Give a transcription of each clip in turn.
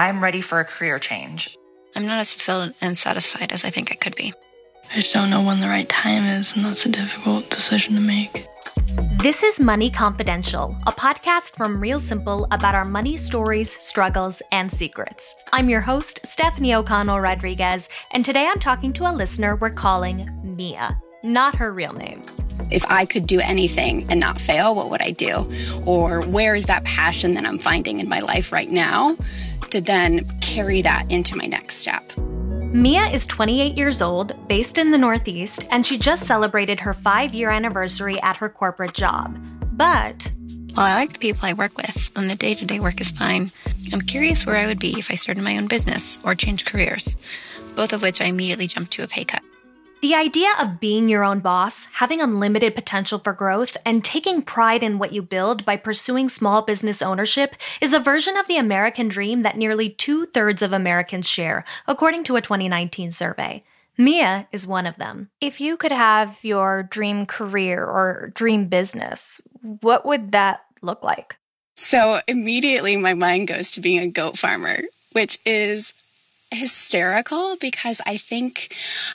I'm ready for a career change. I'm not as fulfilled and satisfied as I think I could be. I just don't know when the right time is, and that's a difficult decision to make. This is Money Confidential, a podcast from Real Simple about our money stories, struggles, and secrets. I'm your host, Stephanie O'Connell Rodriguez, and today I'm talking to a listener we're calling Mia, not her real name. If I could do anything and not fail, what would I do? Or where is that passion that I'm finding in my life right now to then carry that into my next step? Mia is 28 years old, based in the Northeast, and she just celebrated her five year anniversary at her corporate job. But. Well, I like the people I work with, and the day to day work is fine. I'm curious where I would be if I started my own business or changed careers, both of which I immediately jumped to a pay cut. The idea of being your own boss, having unlimited potential for growth, and taking pride in what you build by pursuing small business ownership is a version of the American dream that nearly two thirds of Americans share, according to a 2019 survey. Mia is one of them. If you could have your dream career or dream business, what would that look like? So immediately my mind goes to being a goat farmer, which is hysterical because I think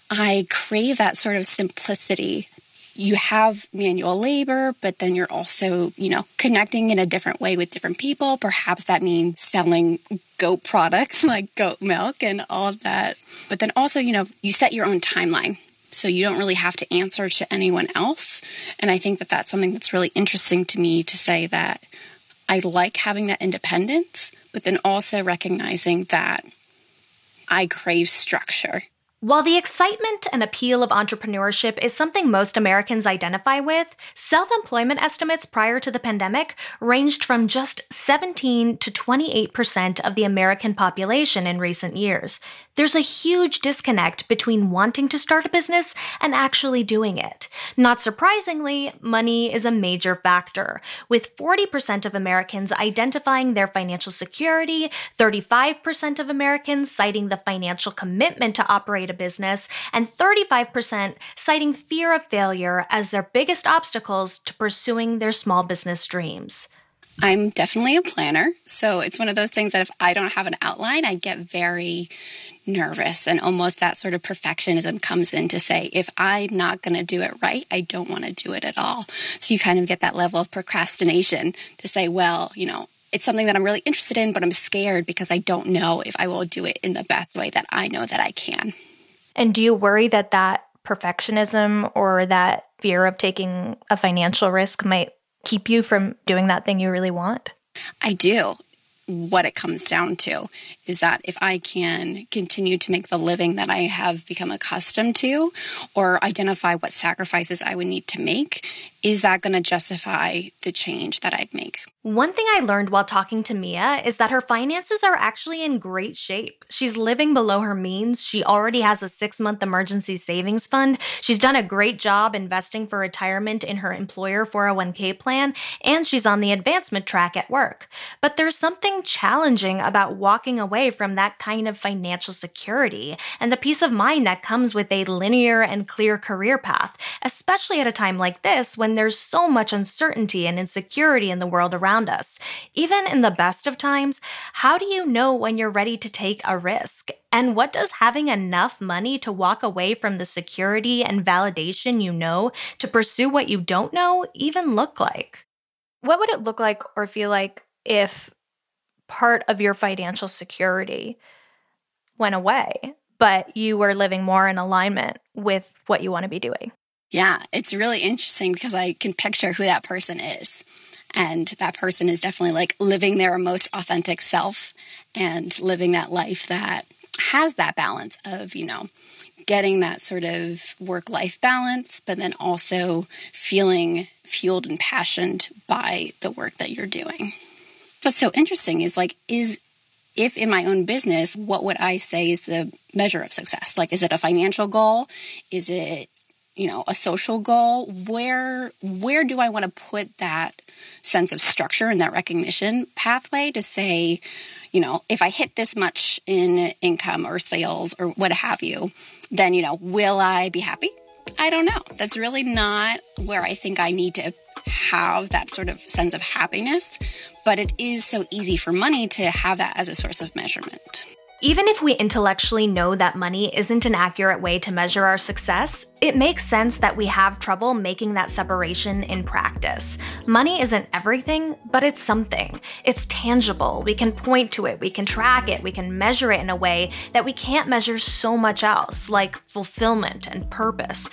I crave that sort of simplicity. You have manual labor, but then you're also, you know, connecting in a different way with different people. Perhaps that means selling goat products like goat milk and all of that. But then also, you know, you set your own timeline. So you don't really have to answer to anyone else. And I think that that's something that's really interesting to me to say that I like having that independence, but then also recognizing that I crave structure. While the excitement and appeal of entrepreneurship is something most Americans identify with, self employment estimates prior to the pandemic ranged from just 17 to 28% of the American population in recent years. There's a huge disconnect between wanting to start a business and actually doing it. Not surprisingly, money is a major factor, with 40% of Americans identifying their financial security, 35% of Americans citing the financial commitment to operate a business, and 35% citing fear of failure as their biggest obstacles to pursuing their small business dreams. I'm definitely a planner. So it's one of those things that if I don't have an outline, I get very nervous and almost that sort of perfectionism comes in to say, if I'm not going to do it right, I don't want to do it at all. So you kind of get that level of procrastination to say, well, you know, it's something that I'm really interested in, but I'm scared because I don't know if I will do it in the best way that I know that I can. And do you worry that that perfectionism or that fear of taking a financial risk might keep you from doing that thing you really want? I do. What it comes down to is that if I can continue to make the living that I have become accustomed to, or identify what sacrifices I would need to make, is that going to justify the change that I'd make? One thing I learned while talking to Mia is that her finances are actually in great shape. She's living below her means. She already has a six month emergency savings fund. She's done a great job investing for retirement in her employer 401k plan, and she's on the advancement track at work. But there's something challenging about walking away from that kind of financial security and the peace of mind that comes with a linear and clear career path, especially at a time like this when there's so much uncertainty and insecurity in the world around around us. Even in the best of times, how do you know when you're ready to take a risk? And what does having enough money to walk away from the security and validation you know to pursue what you don't know even look like? What would it look like or feel like if part of your financial security went away, but you were living more in alignment with what you want to be doing? Yeah, it's really interesting because I can picture who that person is. And that person is definitely like living their most authentic self and living that life that has that balance of, you know, getting that sort of work life balance, but then also feeling fueled and passionate by the work that you're doing. What's so interesting is like, is if in my own business, what would I say is the measure of success? Like, is it a financial goal? Is it you know a social goal where where do i want to put that sense of structure and that recognition pathway to say you know if i hit this much in income or sales or what have you then you know will i be happy i don't know that's really not where i think i need to have that sort of sense of happiness but it is so easy for money to have that as a source of measurement. Even if we intellectually know that money isn't an accurate way to measure our success, it makes sense that we have trouble making that separation in practice. Money isn't everything, but it's something. It's tangible. We can point to it, we can track it, we can measure it in a way that we can't measure so much else, like fulfillment and purpose.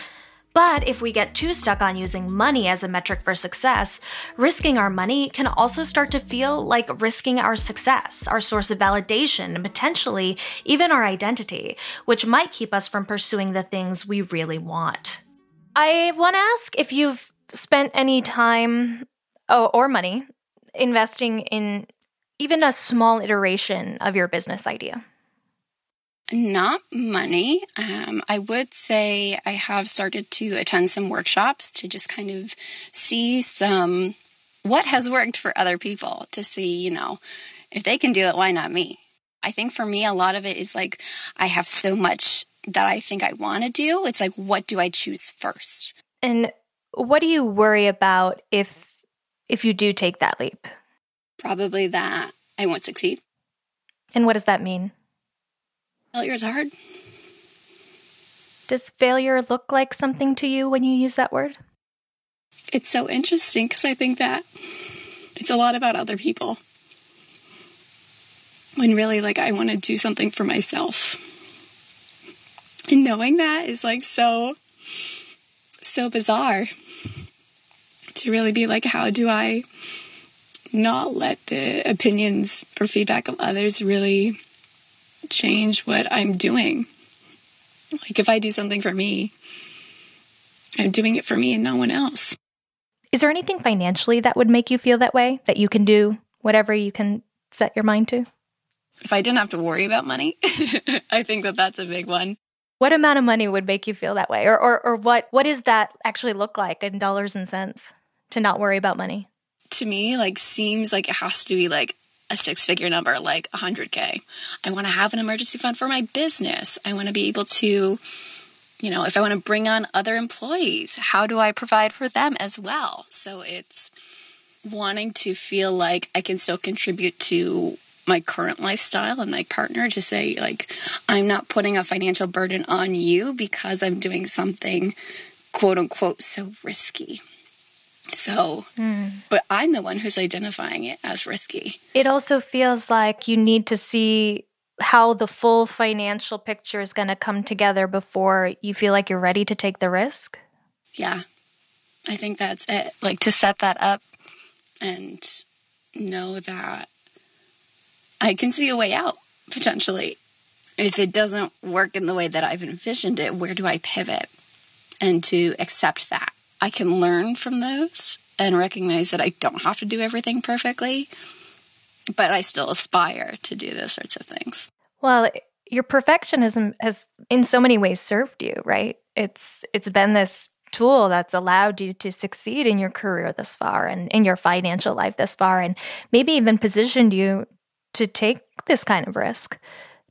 But if we get too stuck on using money as a metric for success, risking our money can also start to feel like risking our success, our source of validation, and potentially even our identity, which might keep us from pursuing the things we really want. I want to ask if you've spent any time oh, or money investing in even a small iteration of your business idea. Not money. Um, I would say I have started to attend some workshops to just kind of see some what has worked for other people to see, you know, if they can do it, why not me? I think for me, a lot of it is like I have so much that I think I want to do. It's like, what do I choose first? And what do you worry about if if you do take that leap? Probably that I won't succeed. And what does that mean? Failure is hard. Does failure look like something to you when you use that word? It's so interesting because I think that it's a lot about other people. When really, like, I want to do something for myself. And knowing that is like so, so bizarre to really be like, how do I not let the opinions or feedback of others really change what I'm doing. Like if I do something for me, I'm doing it for me and no one else. Is there anything financially that would make you feel that way? That you can do whatever you can set your mind to? If I didn't have to worry about money, I think that that's a big one. What amount of money would make you feel that way? Or, or, or what, what does that actually look like in dollars and cents to not worry about money? To me, like, seems like it has to be like a six figure number like 100K. I want to have an emergency fund for my business. I want to be able to, you know, if I want to bring on other employees, how do I provide for them as well? So it's wanting to feel like I can still contribute to my current lifestyle and my partner to say, like, I'm not putting a financial burden on you because I'm doing something quote unquote so risky. So, mm. but I'm the one who's identifying it as risky. It also feels like you need to see how the full financial picture is going to come together before you feel like you're ready to take the risk. Yeah. I think that's it. Like to set that up and know that I can see a way out potentially. If it doesn't work in the way that I've envisioned it, where do I pivot? And to accept that I can learn from those and recognize that I don't have to do everything perfectly, but I still aspire to do those sorts of things. Well, your perfectionism has in so many ways served you, right? It's it's been this tool that's allowed you to succeed in your career this far and in your financial life this far and maybe even positioned you to take this kind of risk.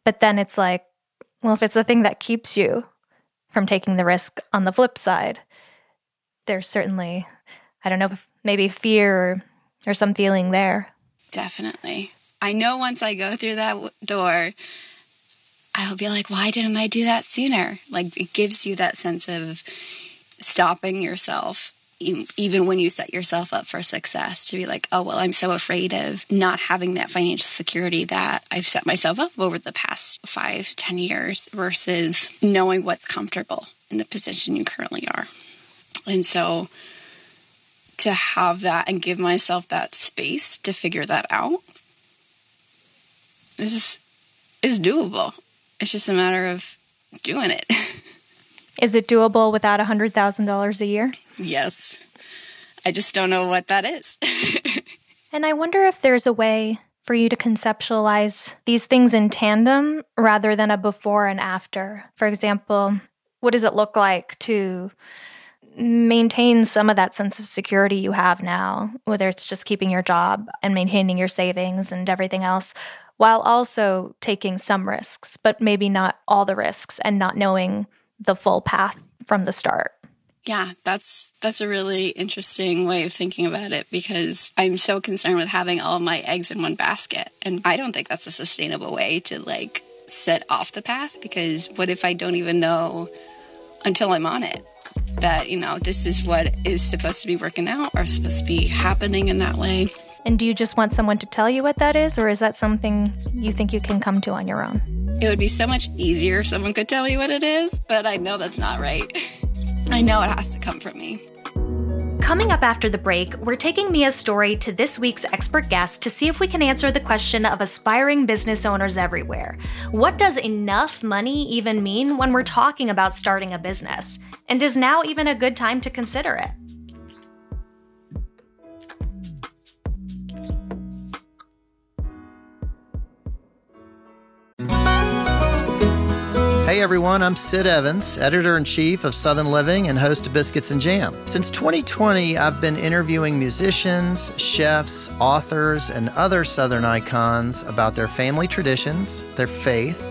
But then it's like, well, if it's the thing that keeps you from taking the risk on the flip side, there's certainly, I don't know, maybe fear or, or some feeling there. Definitely. I know once I go through that door, I'll be like, why didn't I do that sooner? Like, it gives you that sense of stopping yourself, even when you set yourself up for success, to be like, oh, well, I'm so afraid of not having that financial security that I've set myself up over the past five, ten years versus knowing what's comfortable in the position you currently are. And so to have that and give myself that space to figure that out is just, is doable. It's just a matter of doing it. Is it doable without a $100,000 a year? Yes. I just don't know what that is. and I wonder if there's a way for you to conceptualize these things in tandem rather than a before and after. For example, what does it look like to maintain some of that sense of security you have now, whether it's just keeping your job and maintaining your savings and everything else, while also taking some risks, but maybe not all the risks and not knowing the full path from the start. Yeah, that's that's a really interesting way of thinking about it because I'm so concerned with having all my eggs in one basket and I don't think that's a sustainable way to like set off the path because what if I don't even know until I'm on it that, you know, this is what is supposed to be working out or supposed to be happening in that way. And do you just want someone to tell you what that is or is that something you think you can come to on your own? It would be so much easier if someone could tell you what it is, but I know that's not right. I know it has to come from me. Coming up after the break, we're taking Mia's story to this week's expert guest to see if we can answer the question of aspiring business owners everywhere. What does enough money even mean when we're talking about starting a business? And is now even a good time to consider it? Hey everyone, I'm Sid Evans, editor in chief of Southern Living and host of Biscuits and Jam. Since 2020, I've been interviewing musicians, chefs, authors, and other Southern icons about their family traditions, their faith,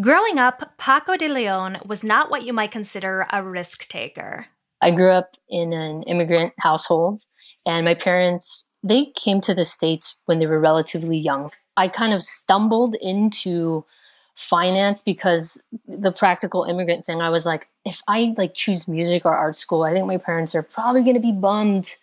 Growing up, Paco de Leon was not what you might consider a risk taker. I grew up in an immigrant household, and my parents they came to the states when they were relatively young. I kind of stumbled into finance because the practical immigrant thing. I was like, if I like choose music or art school, I think my parents are probably going to be bummed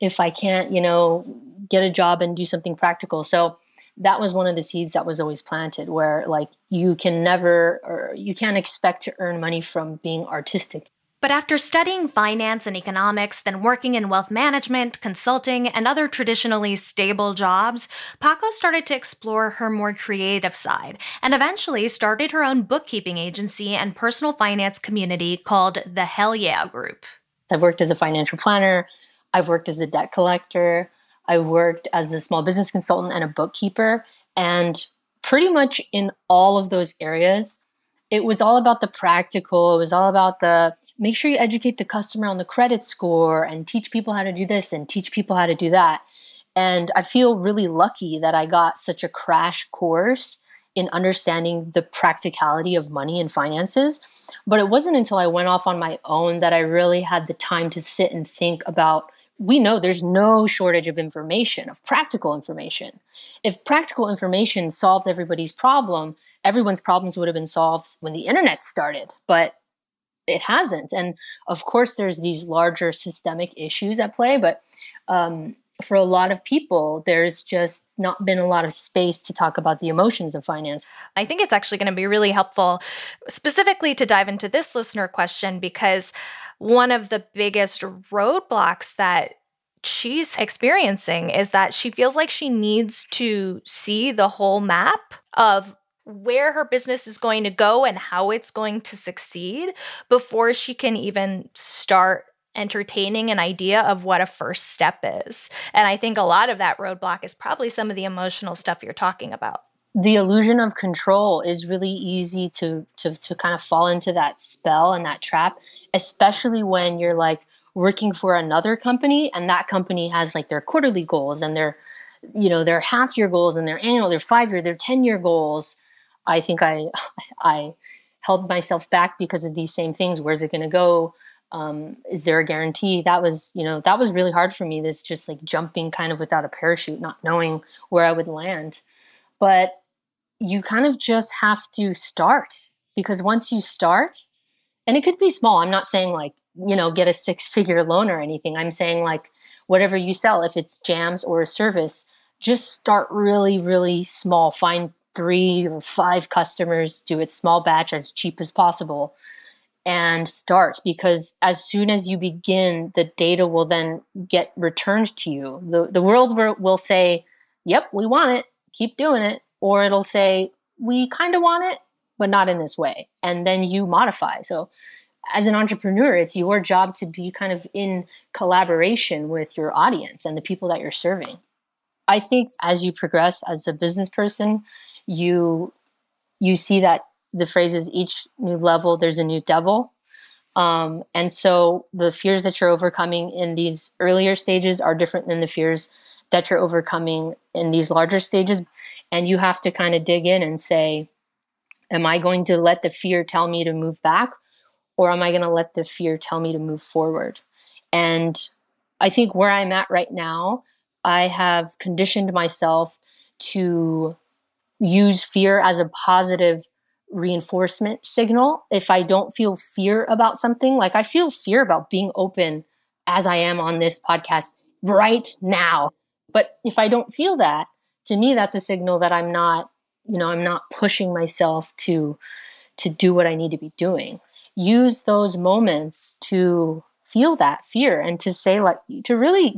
if I can't, you know, get a job and do something practical. So that was one of the seeds that was always planted where like you can never or you can't expect to earn money from being artistic. But after studying finance and economics, then working in wealth management, consulting, and other traditionally stable jobs, Paco started to explore her more creative side and eventually started her own bookkeeping agency and personal finance community called the Hell Yeah Group. I've worked as a financial planner, I've worked as a debt collector, I worked as a small business consultant and a bookkeeper. And pretty much in all of those areas, it was all about the practical. It was all about the make sure you educate the customer on the credit score and teach people how to do this and teach people how to do that. And I feel really lucky that I got such a crash course in understanding the practicality of money and finances. But it wasn't until I went off on my own that I really had the time to sit and think about we know there's no shortage of information, of practical information. If practical information solved everybody's problem, everyone's problems would have been solved when the internet started, but it hasn't. And of course, there's these larger systemic issues at play, but um, for a lot of people, there's just not been a lot of space to talk about the emotions of finance. I think it's actually going to be really helpful, specifically to dive into this listener question, because one of the biggest roadblocks that she's experiencing is that she feels like she needs to see the whole map of where her business is going to go and how it's going to succeed before she can even start entertaining an idea of what a first step is. And I think a lot of that roadblock is probably some of the emotional stuff you're talking about. The illusion of control is really easy to, to to kind of fall into that spell and that trap especially when you're like working for another company and that company has like their quarterly goals and their you know their half year goals and their annual their five year their 10 year goals. I think i i held myself back because of these same things. Where's it going to go um, is there a guarantee that was you know that was really hard for me this just like jumping kind of without a parachute not knowing where i would land but you kind of just have to start because once you start, and it could be small, I'm not saying like, you know, get a six figure loan or anything. I'm saying like, whatever you sell, if it's jams or a service, just start really, really small. Find three or five customers, do it small batch as cheap as possible, and start because as soon as you begin, the data will then get returned to you. The, the world will say, Yep, we want it, keep doing it or it'll say we kind of want it but not in this way and then you modify so as an entrepreneur, it's your job to be kind of in collaboration with your audience and the people that you're serving. I think as you progress as a business person, you you see that the phrase is each new level there's a new devil. Um, and so the fears that you're overcoming in these earlier stages are different than the fears that you're overcoming in these larger stages. And you have to kind of dig in and say, Am I going to let the fear tell me to move back? Or am I going to let the fear tell me to move forward? And I think where I'm at right now, I have conditioned myself to use fear as a positive reinforcement signal. If I don't feel fear about something, like I feel fear about being open as I am on this podcast right now. But if I don't feel that, to me, that's a signal that I'm not, you know, I'm not pushing myself to to do what I need to be doing. Use those moments to feel that fear and to say like to really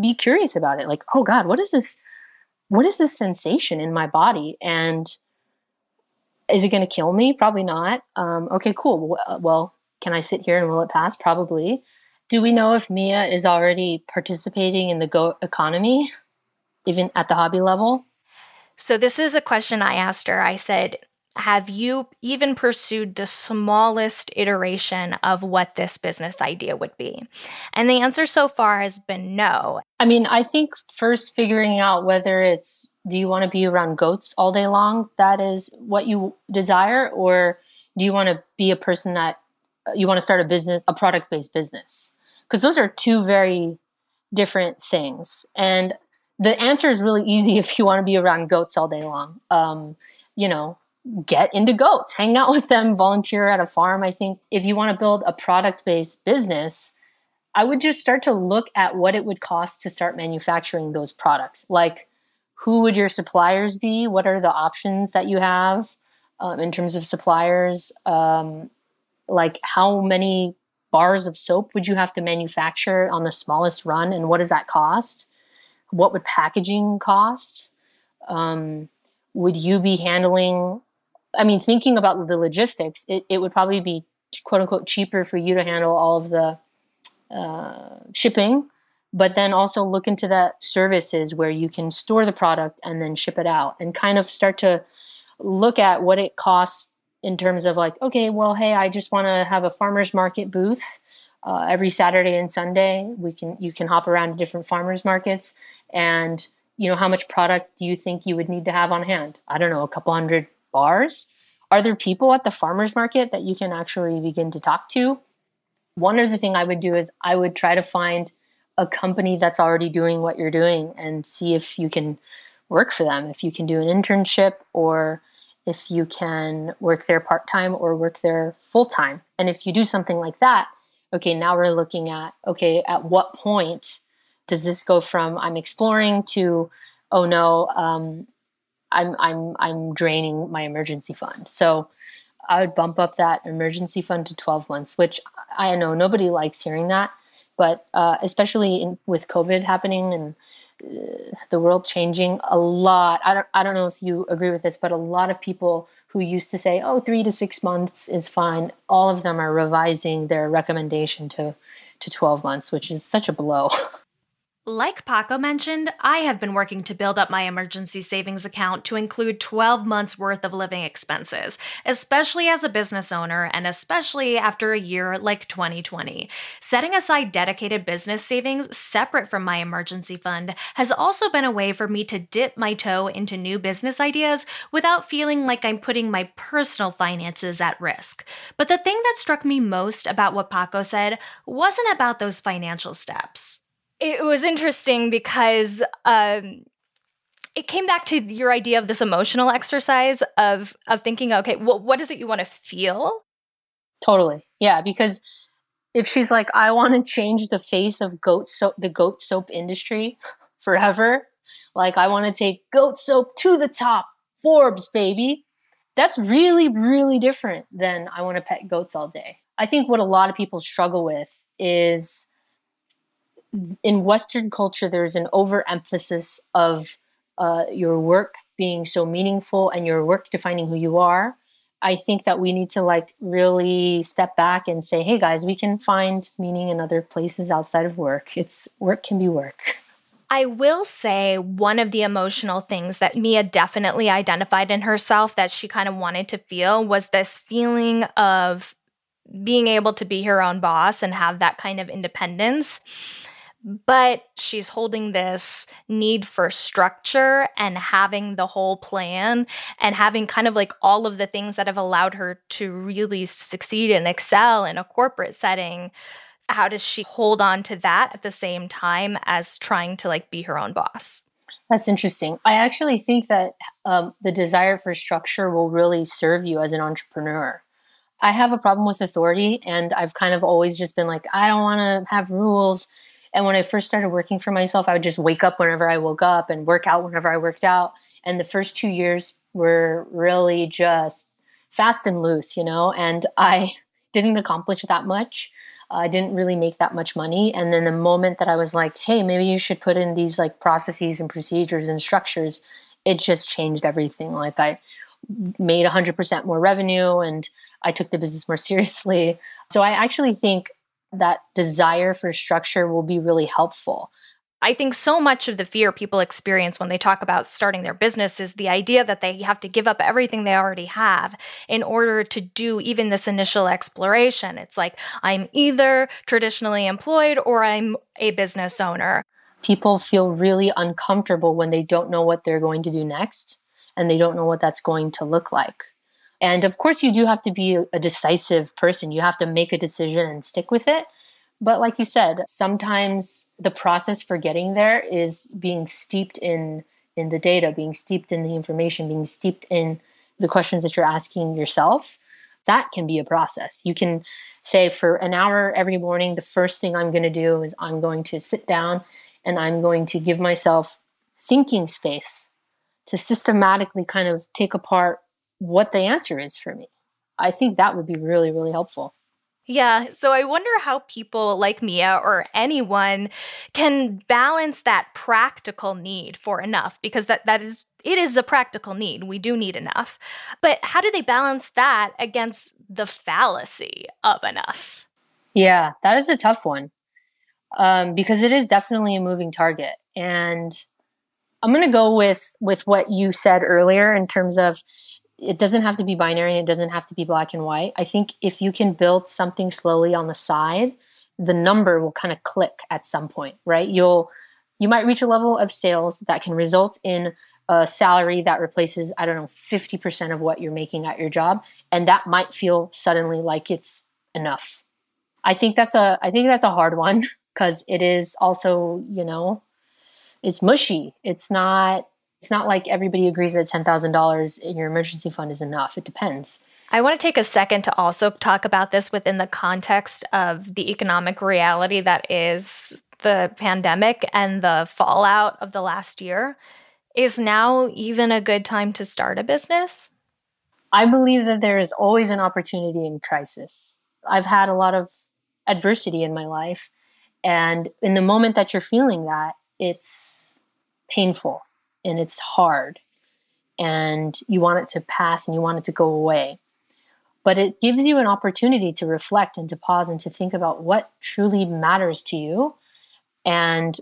be curious about it. Like, oh God, what is this? What is this sensation in my body? And is it going to kill me? Probably not. Um, okay, cool. Well, can I sit here and will it pass? Probably. Do we know if Mia is already participating in the Go economy, even at the hobby level? So, this is a question I asked her. I said, Have you even pursued the smallest iteration of what this business idea would be? And the answer so far has been no. I mean, I think first figuring out whether it's do you want to be around goats all day long? That is what you desire, or do you want to be a person that you want to start a business, a product based business? because those are two very different things. And the answer is really easy if you want to be around goats all day long. Um, you know, get into goats, hang out with them, volunteer at a farm. I think if you want to build a product based business, I would just start to look at what it would cost to start manufacturing those products. Like, who would your suppliers be? What are the options that you have um, in terms of suppliers? Um, like, how many bars of soap would you have to manufacture on the smallest run and what does that cost what would packaging cost um, would you be handling i mean thinking about the logistics it, it would probably be quote unquote cheaper for you to handle all of the uh, shipping but then also look into that services where you can store the product and then ship it out and kind of start to look at what it costs in terms of like, okay, well, hey, I just want to have a farmers market booth uh, every Saturday and Sunday. We can you can hop around to different farmers markets, and you know how much product do you think you would need to have on hand? I don't know, a couple hundred bars. Are there people at the farmers market that you can actually begin to talk to? One other thing I would do is I would try to find a company that's already doing what you're doing and see if you can work for them. If you can do an internship or if you can work there part time or work there full time. And if you do something like that, okay, now we're looking at okay, at what point does this go from I'm exploring to oh no, um, I'm I'm I'm draining my emergency fund. So I would bump up that emergency fund to 12 months, which I know nobody likes hearing that, but uh, especially in, with COVID happening and the world changing a lot. I don't, I don't know if you agree with this, but a lot of people who used to say, oh, three to six months is fine, all of them are revising their recommendation to, to 12 months, which is such a blow. Like Paco mentioned, I have been working to build up my emergency savings account to include 12 months worth of living expenses, especially as a business owner and especially after a year like 2020. Setting aside dedicated business savings separate from my emergency fund has also been a way for me to dip my toe into new business ideas without feeling like I'm putting my personal finances at risk. But the thing that struck me most about what Paco said wasn't about those financial steps it was interesting because um, it came back to your idea of this emotional exercise of of thinking, okay, well, what is it you want to feel? Totally, yeah. Because if she's like, I want to change the face of goat soap, the goat soap industry forever. Like, I want to take goat soap to the top, Forbes, baby. That's really, really different than I want to pet goats all day. I think what a lot of people struggle with is in Western culture, there's an overemphasis of uh, your work being so meaningful and your work defining who you are. I think that we need to like really step back and say, hey guys, we can find meaning in other places outside of work. It's work can be work. I will say one of the emotional things that Mia definitely identified in herself that she kind of wanted to feel was this feeling of being able to be her own boss and have that kind of independence but she's holding this need for structure and having the whole plan and having kind of like all of the things that have allowed her to really succeed and excel in a corporate setting. How does she hold on to that at the same time as trying to like be her own boss? That's interesting. I actually think that um, the desire for structure will really serve you as an entrepreneur. I have a problem with authority and i've kind of always just been like i don't want to have rules and when I first started working for myself, I would just wake up whenever I woke up and work out whenever I worked out. And the first two years were really just fast and loose, you know, and I didn't accomplish that much. I didn't really make that much money. And then the moment that I was like, hey, maybe you should put in these like processes and procedures and structures, it just changed everything. Like I made 100% more revenue and I took the business more seriously. So I actually think that desire for structure will be really helpful. I think so much of the fear people experience when they talk about starting their business is the idea that they have to give up everything they already have in order to do even this initial exploration. It's like, I'm either traditionally employed or I'm a business owner. People feel really uncomfortable when they don't know what they're going to do next and they don't know what that's going to look like. And of course, you do have to be a decisive person. You have to make a decision and stick with it. But like you said, sometimes the process for getting there is being steeped in in the data, being steeped in the information, being steeped in the questions that you're asking yourself. That can be a process. You can say for an hour every morning, the first thing I'm going to do is I'm going to sit down and I'm going to give myself thinking space to systematically kind of take apart what the answer is for me. I think that would be really, really helpful. Yeah. So I wonder how people like Mia or anyone can balance that practical need for enough because that, that is it is a practical need. We do need enough. But how do they balance that against the fallacy of enough? Yeah, that is a tough one. Um, because it is definitely a moving target. And I'm gonna go with with what you said earlier in terms of it doesn't have to be binary and it doesn't have to be black and white. I think if you can build something slowly on the side, the number will kind of click at some point, right? You'll you might reach a level of sales that can result in a salary that replaces I don't know 50% of what you're making at your job and that might feel suddenly like it's enough. I think that's a I think that's a hard one because it is also, you know, it's mushy. It's not it's not like everybody agrees that $10,000 in your emergency fund is enough. It depends. I want to take a second to also talk about this within the context of the economic reality that is the pandemic and the fallout of the last year. Is now even a good time to start a business? I believe that there is always an opportunity in crisis. I've had a lot of adversity in my life. And in the moment that you're feeling that, it's painful and it's hard and you want it to pass and you want it to go away. But it gives you an opportunity to reflect and to pause and to think about what truly matters to you and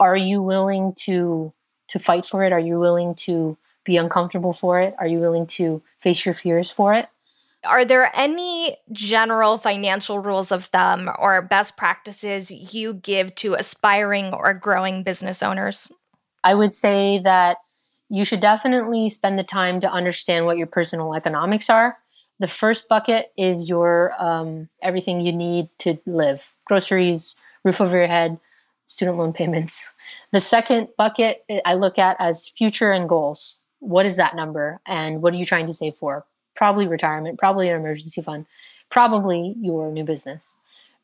are you willing to to fight for it? Are you willing to be uncomfortable for it? Are you willing to face your fears for it? Are there any general financial rules of thumb or best practices you give to aspiring or growing business owners? I would say that you should definitely spend the time to understand what your personal economics are. The first bucket is your um, everything you need to live groceries, roof over your head, student loan payments. The second bucket I look at as future and goals. What is that number? And what are you trying to save for? Probably retirement, probably an emergency fund, probably your new business.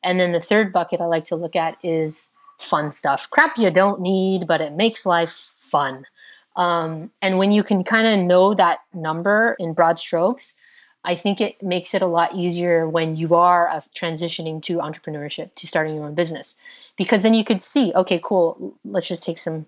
And then the third bucket I like to look at is fun stuff. Crap you don't need, but it makes life fun. Um, and when you can kind of know that number in broad strokes, I think it makes it a lot easier when you are uh, transitioning to entrepreneurship, to starting your own business. Because then you could see, okay, cool, let's just take some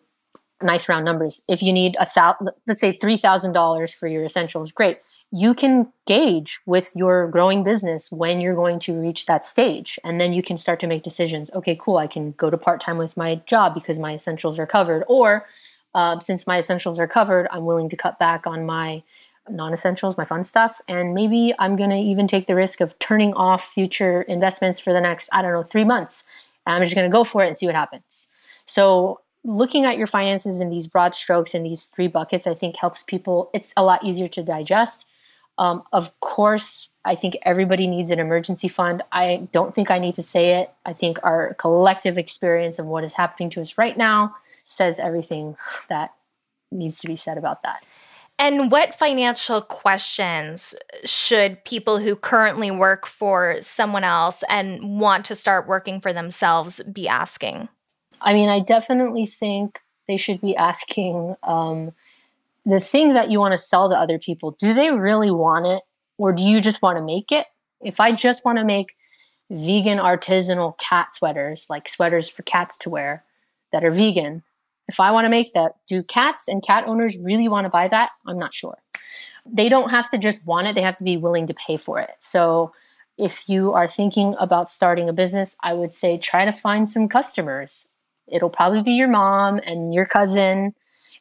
nice round numbers. If you need a thousand, let's say $3,000 for your essentials, great. You can gauge with your growing business when you're going to reach that stage. And then you can start to make decisions. Okay, cool, I can go to part time with my job because my essentials are covered. Or uh, since my essentials are covered, I'm willing to cut back on my non essentials, my fun stuff. And maybe I'm going to even take the risk of turning off future investments for the next, I don't know, three months. And I'm just going to go for it and see what happens. So looking at your finances in these broad strokes in these three buckets, I think helps people. It's a lot easier to digest um, of course, I think everybody needs an emergency fund. I don't think I need to say it. I think our collective experience of what is happening to us right now says everything that needs to be said about that. And what financial questions should people who currently work for someone else and want to start working for themselves be asking? I mean, I definitely think they should be asking um, the thing that you want to sell to other people, do they really want it? Or do you just want to make it? If I just want to make vegan artisanal cat sweaters, like sweaters for cats to wear that are vegan, if I want to make that, do cats and cat owners really want to buy that? I'm not sure. They don't have to just want it, they have to be willing to pay for it. So if you are thinking about starting a business, I would say try to find some customers. It'll probably be your mom and your cousin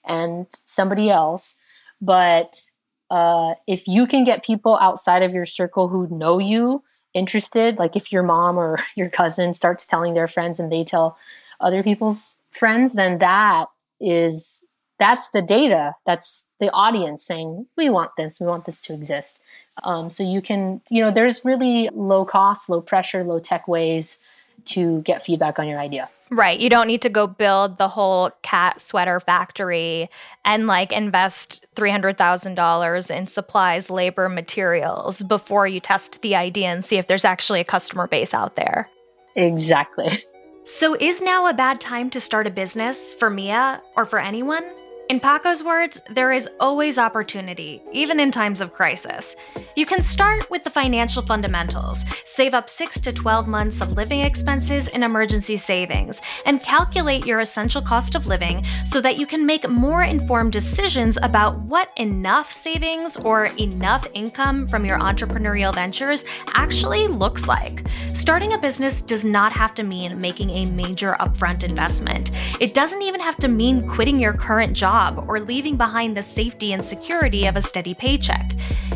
and somebody else. But uh, if you can get people outside of your circle who know you interested, like if your mom or your cousin starts telling their friends and they tell other people's friends, then that is that's the data. That's the audience saying we want this. We want this to exist. Um, so you can you know there's really low cost low pressure low tech ways to get feedback on your idea. Right. You don't need to go build the whole cat sweater factory and like invest $300,000 in supplies, labor, materials before you test the idea and see if there's actually a customer base out there. Exactly. So, is now a bad time to start a business for Mia or for anyone? In Paco's words, there is always opportunity, even in times of crisis. You can start with the financial fundamentals, save up 6 to 12 months of living expenses in emergency savings, and calculate your essential cost of living so that you can make more informed decisions about what enough savings or enough income from your entrepreneurial ventures actually looks like. Starting a business does not have to mean making a major upfront investment. It doesn't even have to mean quitting your current job job or leaving behind the safety and security of a steady paycheck.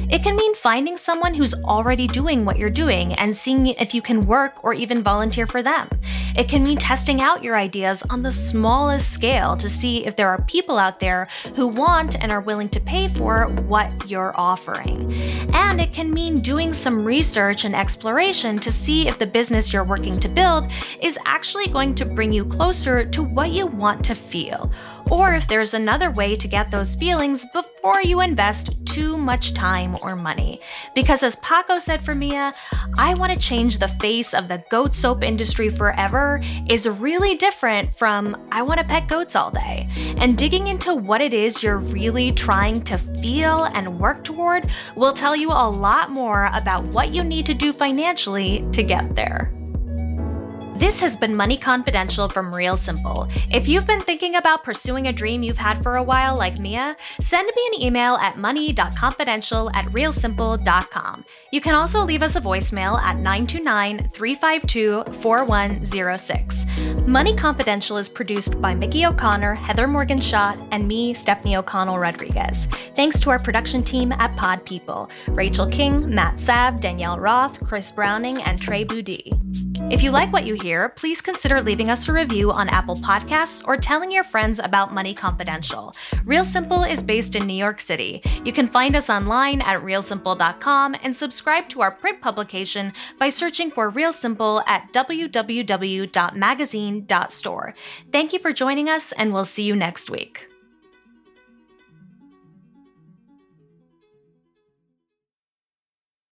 It can mean finding someone who's already doing what you're doing and seeing if you can work or even volunteer for them. It can mean testing out your ideas on the smallest scale to see if there are people out there who want and are willing to pay for what you're offering. And it can mean doing some research and exploration to see if the business you're working to build is actually going to bring you closer to what you want to feel or if there's another way to get those feelings before you invest too much time or money. Because as Paco said for Mia, I want to change the face of the goat soap industry forever is really different from I want to pet goats all day. And digging into what it is you're really trying to feel and work toward will tell you a lot more about what you need to do financially to get there. This has been Money Confidential from Real Simple. If you've been thinking about pursuing a dream you've had for a while, like Mia, send me an email at money.confidential at realsimple.com. You can also leave us a voicemail at 929 352 4106. Money Confidential is produced by Mickey O'Connor, Heather Morgan Shott, and me, Stephanie O'Connell Rodriguez. Thanks to our production team at Pod People Rachel King, Matt Sav, Danielle Roth, Chris Browning, and Trey Boudi. If you like what you hear, please consider leaving us a review on Apple Podcasts or telling your friends about Money Confidential. Real Simple is based in New York City. You can find us online at realsimple.com and subscribe to our print publication by searching for Real Simple at www.magazine.store. Thank you for joining us, and we'll see you next week.